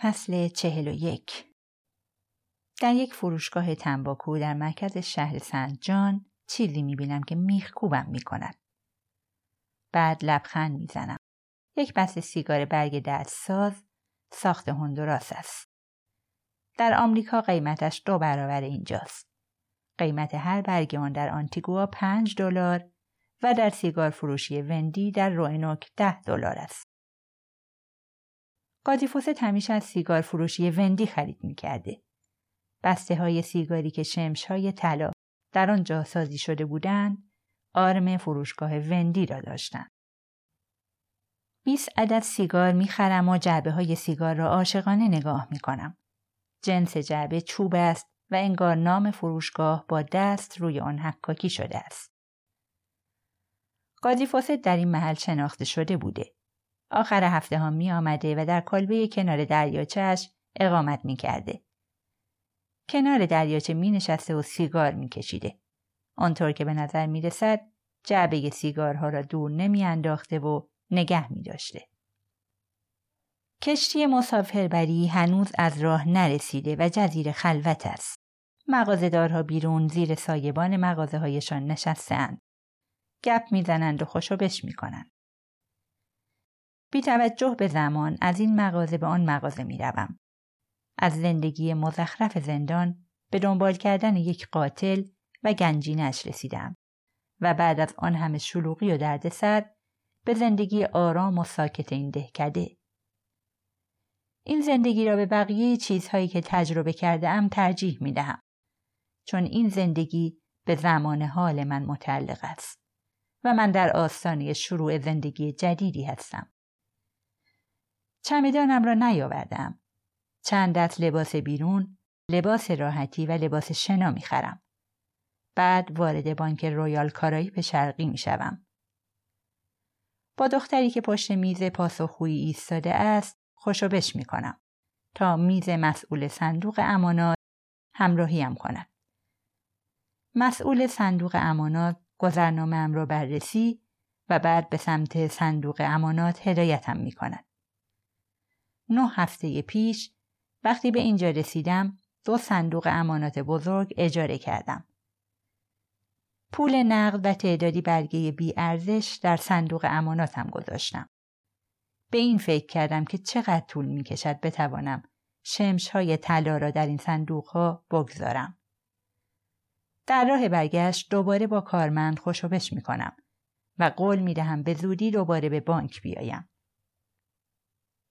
فصل چهل و یک در یک فروشگاه تنباکو در مرکز شهر سنجان چیزی می‌بینم که میخکوبم می‌کند. بعد لبخند می‌زنم. یک بسته سیگار برگ دستساز ساخت هندوراس است. در آمریکا قیمتش دو برابر اینجاست. قیمت هر برگ آن در آنتیگوا پنج دلار و در سیگار فروشی وندی در روینوک ده دلار است. قاضی همیشه از سیگار فروشی وندی خرید می‌کرده. بسته های سیگاری که شمش های طلا در آن سازی شده بودند آرم فروشگاه وندی را داشتند. 20 عدد سیگار می‌خرم و جعبه های سیگار را عاشقانه نگاه می‌کنم. جنس جعبه چوب است و انگار نام فروشگاه با دست روی آن حکاکی شده است. قاضی در این محل شناخته شده بوده. آخر هفته ها می آمده و در کلبه کنار دریاچهش اقامت می کرده. کنار دریاچه می نشسته و سیگار می کشیده. آنطور که به نظر می رسد جعبه سیگارها را دور نمی انداخته و نگه می داشته. کشتی مسافربری هنوز از راه نرسیده و جزیره خلوت است. مغازهدارها بیرون زیر سایبان مغازه هایشان نشستند. گپ می‌زنند و خوشو می کنند. بی توجه به زمان از این مغازه به آن مغازه می روم. از زندگی مزخرف زندان به دنبال کردن یک قاتل و گنجینش رسیدم و بعد از آن همه شلوغی و دردسر به زندگی آرام و ساکت این دهکده. این زندگی را به بقیه چیزهایی که تجربه کرده ام ترجیح می دهم. چون این زندگی به زمان حال من متعلق است و من در آستانه شروع زندگی جدیدی هستم. چمدانم را نیاوردم. چند دست لباس بیرون، لباس راحتی و لباس شنا می‌خرم. بعد وارد بانک رویال به شرقی می‌شوم. با دختری که پشت میز پاسخگویی ایستاده است خوشوبش می‌کنم تا میز مسئول صندوق امانات همراهیم کند. مسئول صندوق امانات گذرنامه را بررسی و بعد به سمت صندوق امانات هدایتم می کند. نه هفته پیش وقتی به اینجا رسیدم دو صندوق امانات بزرگ اجاره کردم. پول نقد و تعدادی برگه بی ارزش در صندوق اماناتم گذاشتم. به این فکر کردم که چقدر طول می کشد بتوانم شمش های طلا را در این صندوق ها بگذارم. در راه برگشت دوباره با کارمند خوشوبش می کنم و قول می دهم به زودی دوباره به بانک بیایم.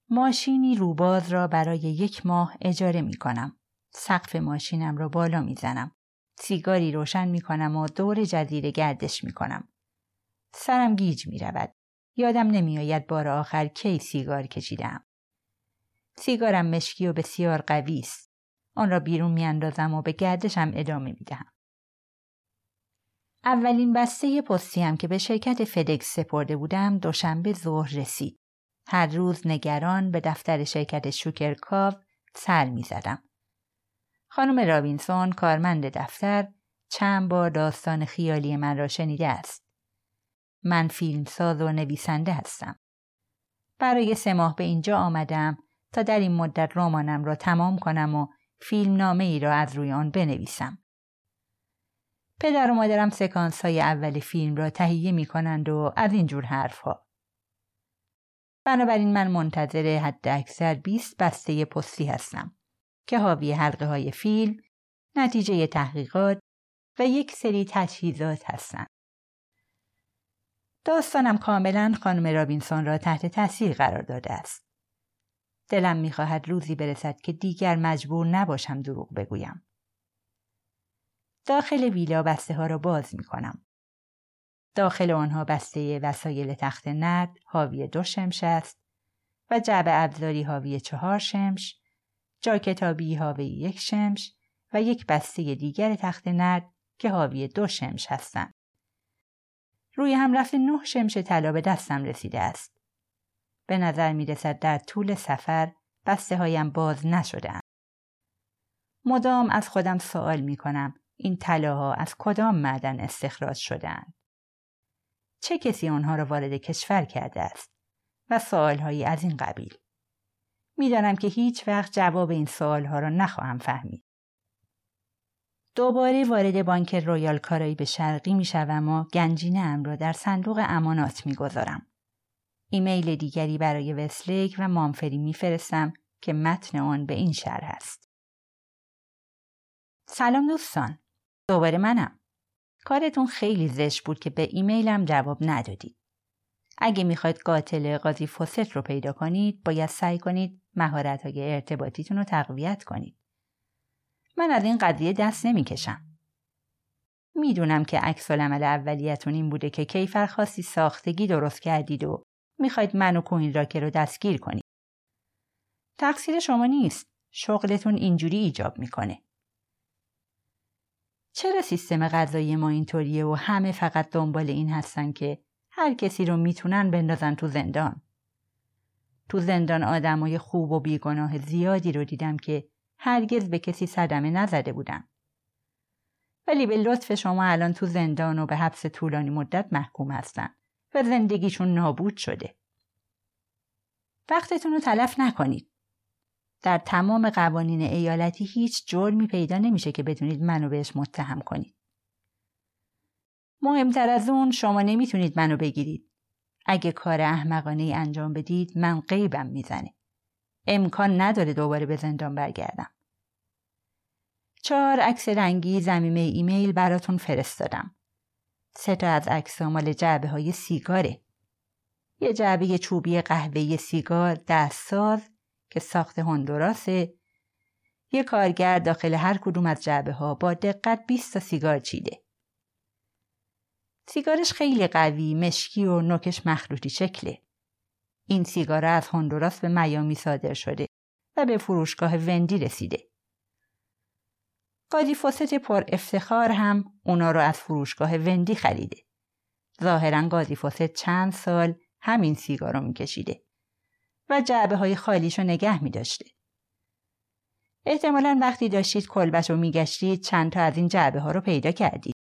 ماشینی روباز را برای یک ماه اجاره می کنم. سقف ماشینم را بالا می زنم. سیگاری روشن می کنم و دور جزیره گردش می کنم. سرم گیج می رود. یادم نمیآید بار آخر کی سیگار کشیدم. سیگارم مشکی و بسیار قوی است. آن را بیرون میاندازم و به گردشم ادامه می دهم. اولین بسته پستی هم که به شرکت فدکس سپرده بودم دوشنبه ظهر رسید. هر روز نگران به دفتر شرکت شوکرکاو سر می زدم. خانم رابینسون کارمند دفتر چند بار داستان خیالی من را شنیده است. من فیلمساز و نویسنده هستم. برای سه ماه به اینجا آمدم تا در این مدت رمانم را تمام کنم و فیلم نامه ای را از روی آن بنویسم. پدر و مادرم سکانس های اول فیلم را تهیه می کنند و از اینجور حرف ها. بنابراین من منتظر حد اکثر 20 بسته پستی هستم که حاوی حلقه های فیلم، نتیجه تحقیقات و یک سری تجهیزات هستند. داستانم کاملا خانم رابینسون را تحت تاثیر قرار داده است. دلم می‌خواهد روزی برسد که دیگر مجبور نباشم دروغ بگویم. داخل ویلا بسته ها را باز می کنم. داخل آنها بسته وسایل تخت نرد حاوی دو شمش است و جعب ابزاری حاوی چهار شمش، جا کتابی حاوی یک شمش و یک بسته دیگر تخت نرد که حاوی دو شمش هستند. روی هم رفت نه شمش طلا به دستم رسیده است. به نظر می رسد در طول سفر بسته هایم باز نشدن. مدام از خودم سوال می کنم این طلاها از کدام معدن استخراج شدهاند چه کسی آنها را وارد کشور کرده است و سوالهایی از این قبیل می‌دانم که هیچ وقت جواب این سوالها را نخواهم فهمید. دوباره وارد بانک رویال کارائیب شرقی می شوم و گنجینه ام را در صندوق امانات می گذارم. ایمیل دیگری برای وسلیک و مامفری میفرستم که متن آن به این شرح است. سلام دوستان. دوباره منم. کارتون خیلی زشت بود که به ایمیلم جواب ندادید. اگه می‌خواید قاتل قاضی فوست رو پیدا کنید باید سعی کنید مهارت های ارتباطیتون رو تقویت کنید. من از این قضیه دست نمی‌کشم. می‌دونم که عکس عمل اولیتون این بوده که کیفر خاصی ساختگی درست کردید و می‌خواید من و کوین راکر رو دستگیر کنید. تقصیر شما نیست. شغلتون اینجوری ایجاب می‌کنه. چرا سیستم غذایی ما اینطوریه و همه فقط دنبال این هستن که هر کسی رو می‌تونن بندازن تو زندان؟ تو زندان آدمای خوب و بیگناه زیادی رو دیدم که هرگز به کسی صدمه نزده بودن. ولی به لطف شما الان تو زندان و به حبس طولانی مدت محکوم هستن و زندگیشون نابود شده. وقتتون رو تلف نکنید. در تمام قوانین ایالتی هیچ جرمی پیدا نمیشه که بتونید منو بهش متهم کنید. مهمتر از اون شما نمی‌تونید منو بگیرید. اگه کار احمقانه ای انجام بدید من قیبم می‌زنه. امکان نداره دوباره به زندان برگردم. چهار عکس رنگی زمینه ایمیل براتون فرستادم. سه تا از عکس مال جعبه های سیگاره. یه جعبه چوبی قهوه‌ای سیگار دستساز که ساخت هندوراسه یه کارگر داخل هر کدوم از جعبه ها با دقت 20 تا سیگار چیده. سیگارش خیلی قوی، مشکی و نوکش مخلوطی شکله. این سیگار از هندوراس به میامی صادر شده و به فروشگاه وندی رسیده. قاضی فوست پر افتخار هم اونا رو از فروشگاه وندی خریده. ظاهرا قاضی فوست چند سال همین سیگار رو میکشیده و جعبه های خالیشو نگه می داشته. احتمالا وقتی داشتید کلبش رو میگشتید چند تا از این جعبه ها رو پیدا کردید.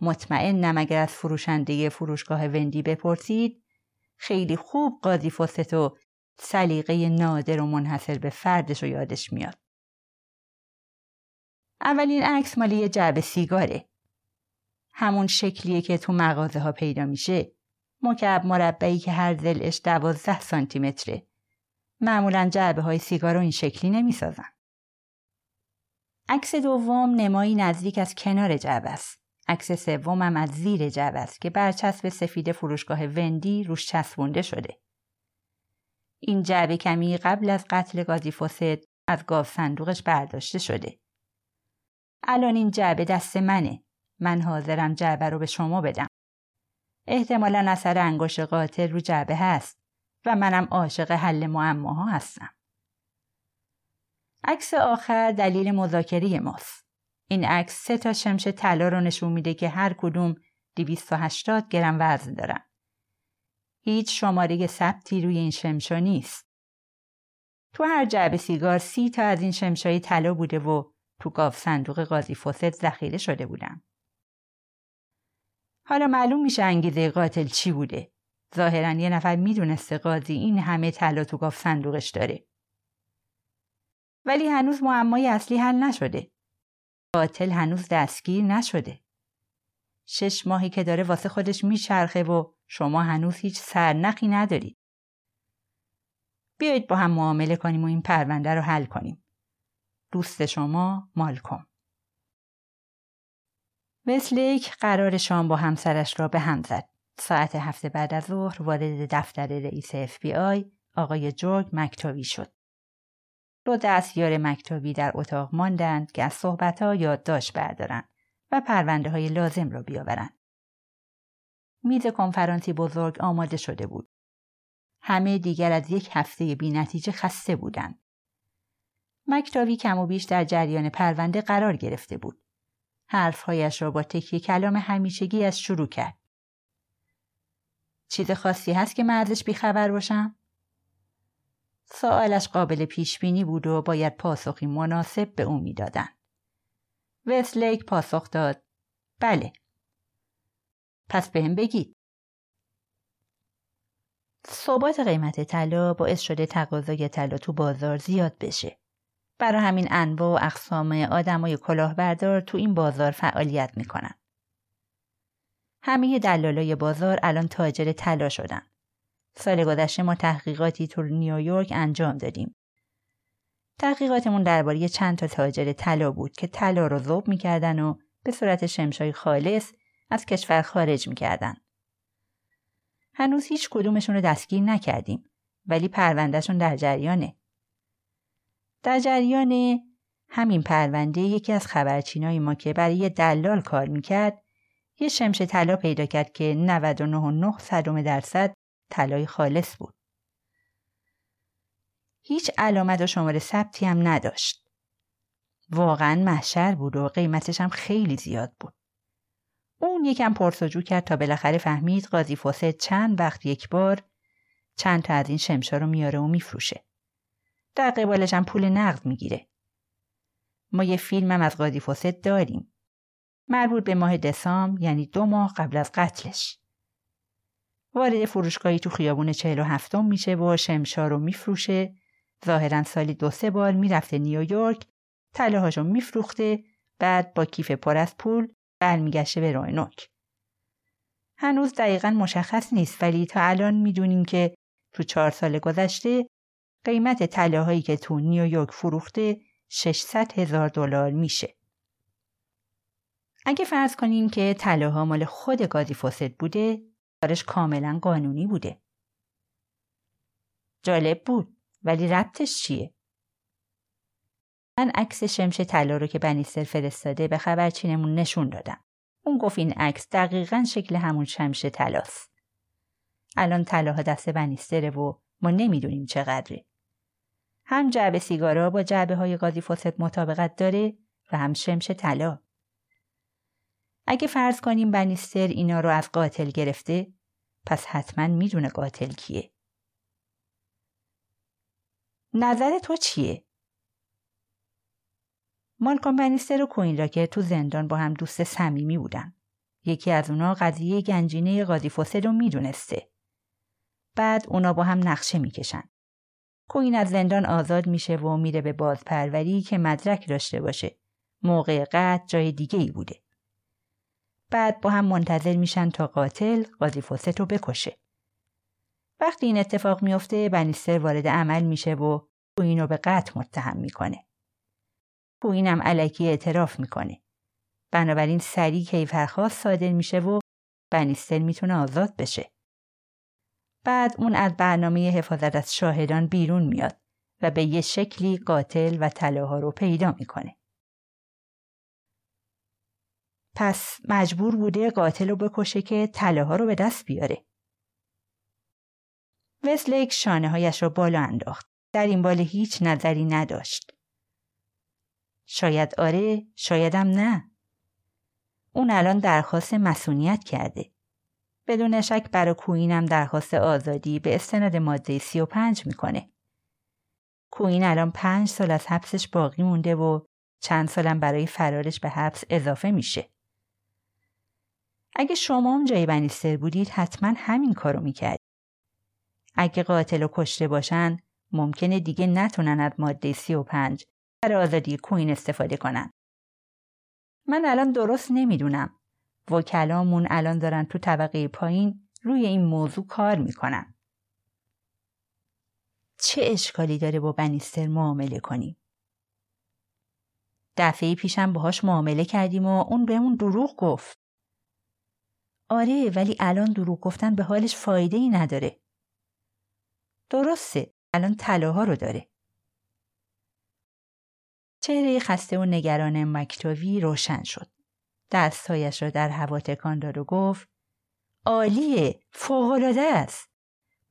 مطمئنم اگر از فروشنده فروشگاه وندی بپرسید خیلی خوب قاضی فوست و سلیقه نادر و منحصر به فردش رو یادش میاد. اولین عکس مالی یه جعبه سیگاره. همون شکلیه که تو مغازه ها پیدا میشه. مکعب مربعی که هر زلش دوازده سانتی متره. معمولا جعبه های سیگار رو این شکلی نمی‌سازن. عکس دوم نمایی نزدیک از کنار جعبه است. عکس سومم از زیر جعبه است که برچسب سفید فروشگاه وندی روش چسبونده شده. این جعبه کمی قبل از قتل گازی فوسد از گاو صندوقش برداشته شده. الان این جعبه دست منه. من حاضرم جعبه رو به شما بدم. احتمالا اثر انگشت قاتل رو جعبه هست و منم عاشق حل معماها هستم. عکس آخر دلیل مذاکره ماست. این عکس سه تا شمش طلا رو نشون میده که هر کدوم 280 گرم وزن دارن. هیچ شماره ثبتی روی این شمشا نیست. تو هر جعبه سیگار سی تا از این شمشای طلا بوده و تو گاف صندوق قاضی فوست ذخیره شده بودن. حالا معلوم میشه انگیزه قاتل چی بوده. ظاهرا یه نفر می‌دونسته قاضی این همه طلا تو گاف صندوقش داره. ولی هنوز معمای اصلی حل نشده. قاتل هنوز دستگیر نشده. شش ماهی که داره واسه خودش میچرخه و شما هنوز هیچ سرنخی ندارید. بیایید با هم معامله کنیم و این پرونده رو حل کنیم. دوست شما وسلیک قرار شام با همسرش را به هم زد. ساعت هفت بعد از ظهر وارد دفتر رئیس اف بی آی آقای جورگ مکتابی شد. دو دستیار مکتابی در اتاق ماندند که از صحبتها یادداشت بردارند و پرونده های لازم را بیاورند. میز کنفرانسی بزرگ آماده شده بود. همه دیگر از یک هفته بی نتیجه خسته بودند. مکتاوی کم و بیش در جریان پرونده قرار گرفته بود. حرفهایش را با تکیه کلام همیشگی از شروع کرد. چیز خاصی هست که من ازش بیخبر باشم؟ سوالش قابل پیش بینی بود و باید پاسخی مناسب به او می‌دادند. وسلیک پاسخ داد بله. پس بهم بگید. ثبات قیمت طلا باعث شده تقاضای طلا تو بازار زیاد بشه. برای همین انواع و اقسام آدمای کلاهبردار تو این بازار فعالیت می‌کنن. همه دلالای بازار الان تاجر طلا شدن. سال گذشته ما تحقیقاتی تو نیویورک انجام دادیم. تحقیقاتمون درباره چند تا تاجر طلا بود که طلا رو ذوب می‌کردن و به صورت شمشای خالص از کشور خارج می‌کردن. هنوز هیچ کدومشون رو دستگیر نکردیم ولی پروندهشون در جریانه. در جریان همین پرونده یکی از خبرچینای ما که برای دلال کار می‌کرد یه شمش طلا پیدا کرد که 99.9 صدم درصد طلای خالص بود. هیچ علامت و شماره ثبتی هم نداشت. واقعا محشر بود و قیمتش هم خیلی زیاد بود. اون یکم پرسجو کرد تا بالاخره فهمید قاضی فاسد چند وقت یک بار چند تا از این شمشا رو میاره و میفروشه. در قبالش هم پول نقد می‌گیره. ما یه فیلم هم از قاضی فاسد داریم. مربوط به ماه دسام یعنی دو ماه قبل از قتلش. وارد فروشگاهی تو خیابون چهل و هفتم میشه و شمشا رو میفروشه ظاهرا سالی دو سه بار می‌رفته نیویورک طلاهاشو میفروخته بعد با کیف پر از پول برمیگشته به روینوک هنوز دقیقا مشخص نیست ولی تا الان می‌دونیم که تو چهار سال گذشته قیمت طلاهایی که تو نیویورک فروخته 600 هزار دلار میشه. اگه فرض کنیم که طلاها مال خود گازی فاسد بوده، کارش کاملا قانونی بوده. جالب بود ولی ربطش چیه؟ من عکس شمش طلا رو که بنیستر فرستاده به خبرچینمون نشون دادم. اون گفت این عکس دقیقا شکل همون شمش طلاست. الان طلاها دست بنیستره و ما نمی‌دونیم چقدره. هم جعبه سیگارا با جعبه های گازی فاسد مطابقت داره و هم شمش طلا. اگه فرض کنیم بنیستر اینا رو از قاتل گرفته پس حتما می‌دونه قاتل کیه. نظر تو چیه؟ مالکام بنیستر و کوین راکر تو زندان با هم دوست صمیمی بودن. یکی از اونا قضیه گنجینه قاضی فاسد رو می‌دونسته. بعد اونا با هم نقشه می‌کشن. کوین از زندان آزاد میشه و میره به بازپروری که مدرک داشته باشه. موقع قتل جای دیگه ای بوده. بعد با هم منتظر میشن تا قاتل قاضی فاسد رو بکشه. وقتی این اتفاق میفته بنیستر وارد عمل میشه و کوین رو به قتل متهم می‌کنه. کوین هم علکی اعتراف می‌کنه. بنابراین سریع کیفرخواست صادر میشه و بنیستر می‌تونه آزاد بشه. بعد اون از برنامه حفاظت از شاهدان بیرون میاد و به یه شکلی قاتل و طلاها رو پیدا می‌کنه. پس مجبور بوده قاتل رو بکشه که طلاها رو به دست بیاره. وسلیک شانه هایش را بالا انداخت. در این بال هیچ نظری نداشت. شاید آره، شایدم نه. اون الان درخواست مسئولیت کرده. بدون شک برای کوینم درخواست آزادی به استناد ماده 35 می‌کنه. کوین الان پنج سال از حبسش باقی مونده و چند سالم برای فرارش به حبس اضافه میشه. اگه شما هم جای بنیستر بودید حتما همین کارو می‌کرد. اگه قاتل و کشته باشن ممکنه دیگه نتونن از ماده 35 برای آزادی کوین استفاده کنن. من الان درست نمی‌دونم. وکلامون الان دارن تو طبقه پایین روی این موضوع کار می‌کنن. چه اشکالی داره با بنیستر معامله کنیم؟ دفعه پیشم باهاش معامله کردیم و اون بهمون دروغ گفت. آره ولی الان دروغ گفتن به حالش فایده ای نداره. درسته الان طلاها رو داره. چهره خسته و نگران مکتوی روشن شد. دستهایش را در هوا تکان داد و گفت عالیه فوقالعاده است.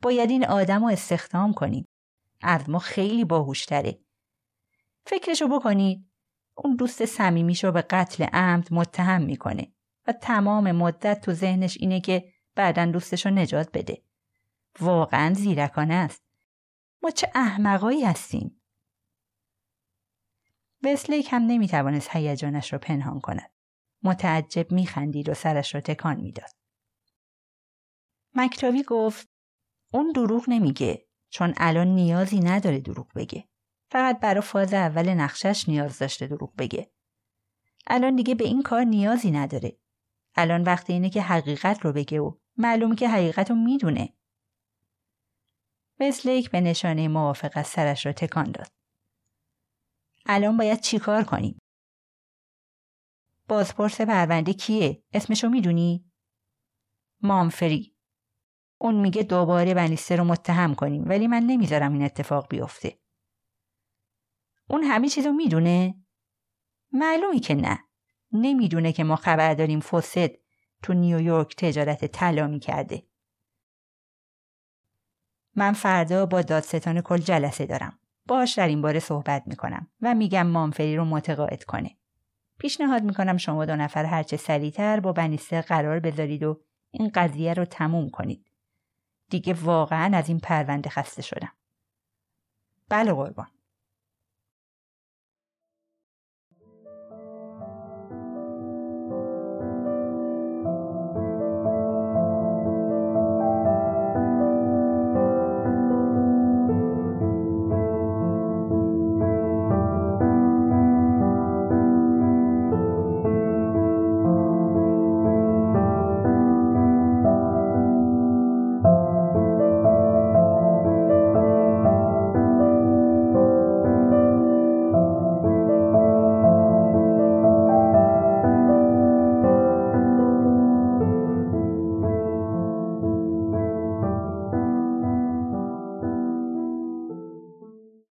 باید این آدم رو استخدام کنیم. از ما خیلی باهوشتره. فکرشو بکنید اون دوست صمیمیش رو به قتل عمد متهم می‌کنه و تمام مدت تو ذهنش اینه که بعدا دوستش رو نجات بده. واقعا زیرکانه است. ما چه احمقایی هستیم. وسلیک هم نمی‌توانست هیجانش را پنهان کند. متعجب میخندید و سرش را تکان می‌داد. مکتاوی گفت اون دروغ نمیگه چون الان نیازی نداره دروغ بگه. فقط برای فاز اول نقشش نیاز داشته دروغ بگه. الان دیگه به این کار نیازی نداره. الان وقتی اینه که حقیقت رو بگه و معلومه که حقیقت رو می‌دونه. وسلیک به نشانه موافقت سرش رو تکان داد. الان باید چیکار کنیم؟ بازپرس پرونده کیه؟ اسمشو می‌دونی؟ مامفری. اون میگه دوباره بنیسته رو متهم کنیم ولی من نمی‌ذارم این اتفاق بیفته. اون همه چیزو می‌دونه؟ معلومی که نه. نمی‌دونه که ما خبر داریم فوسد تو نیویورک تجارت طلا می‌کرده. من فردا با دادستان کل جلسه دارم. باش در این باره صحبت می‌کنم و میگم مامفری رو متقاعد کنه. پیشنهاد می‌کنم شما دو نفر هرچه سریعتر با بنیسته قرار بذارید و این قضیه رو تموم کنید. دیگه واقعا از این پرونده خسته شدم. بله قربان.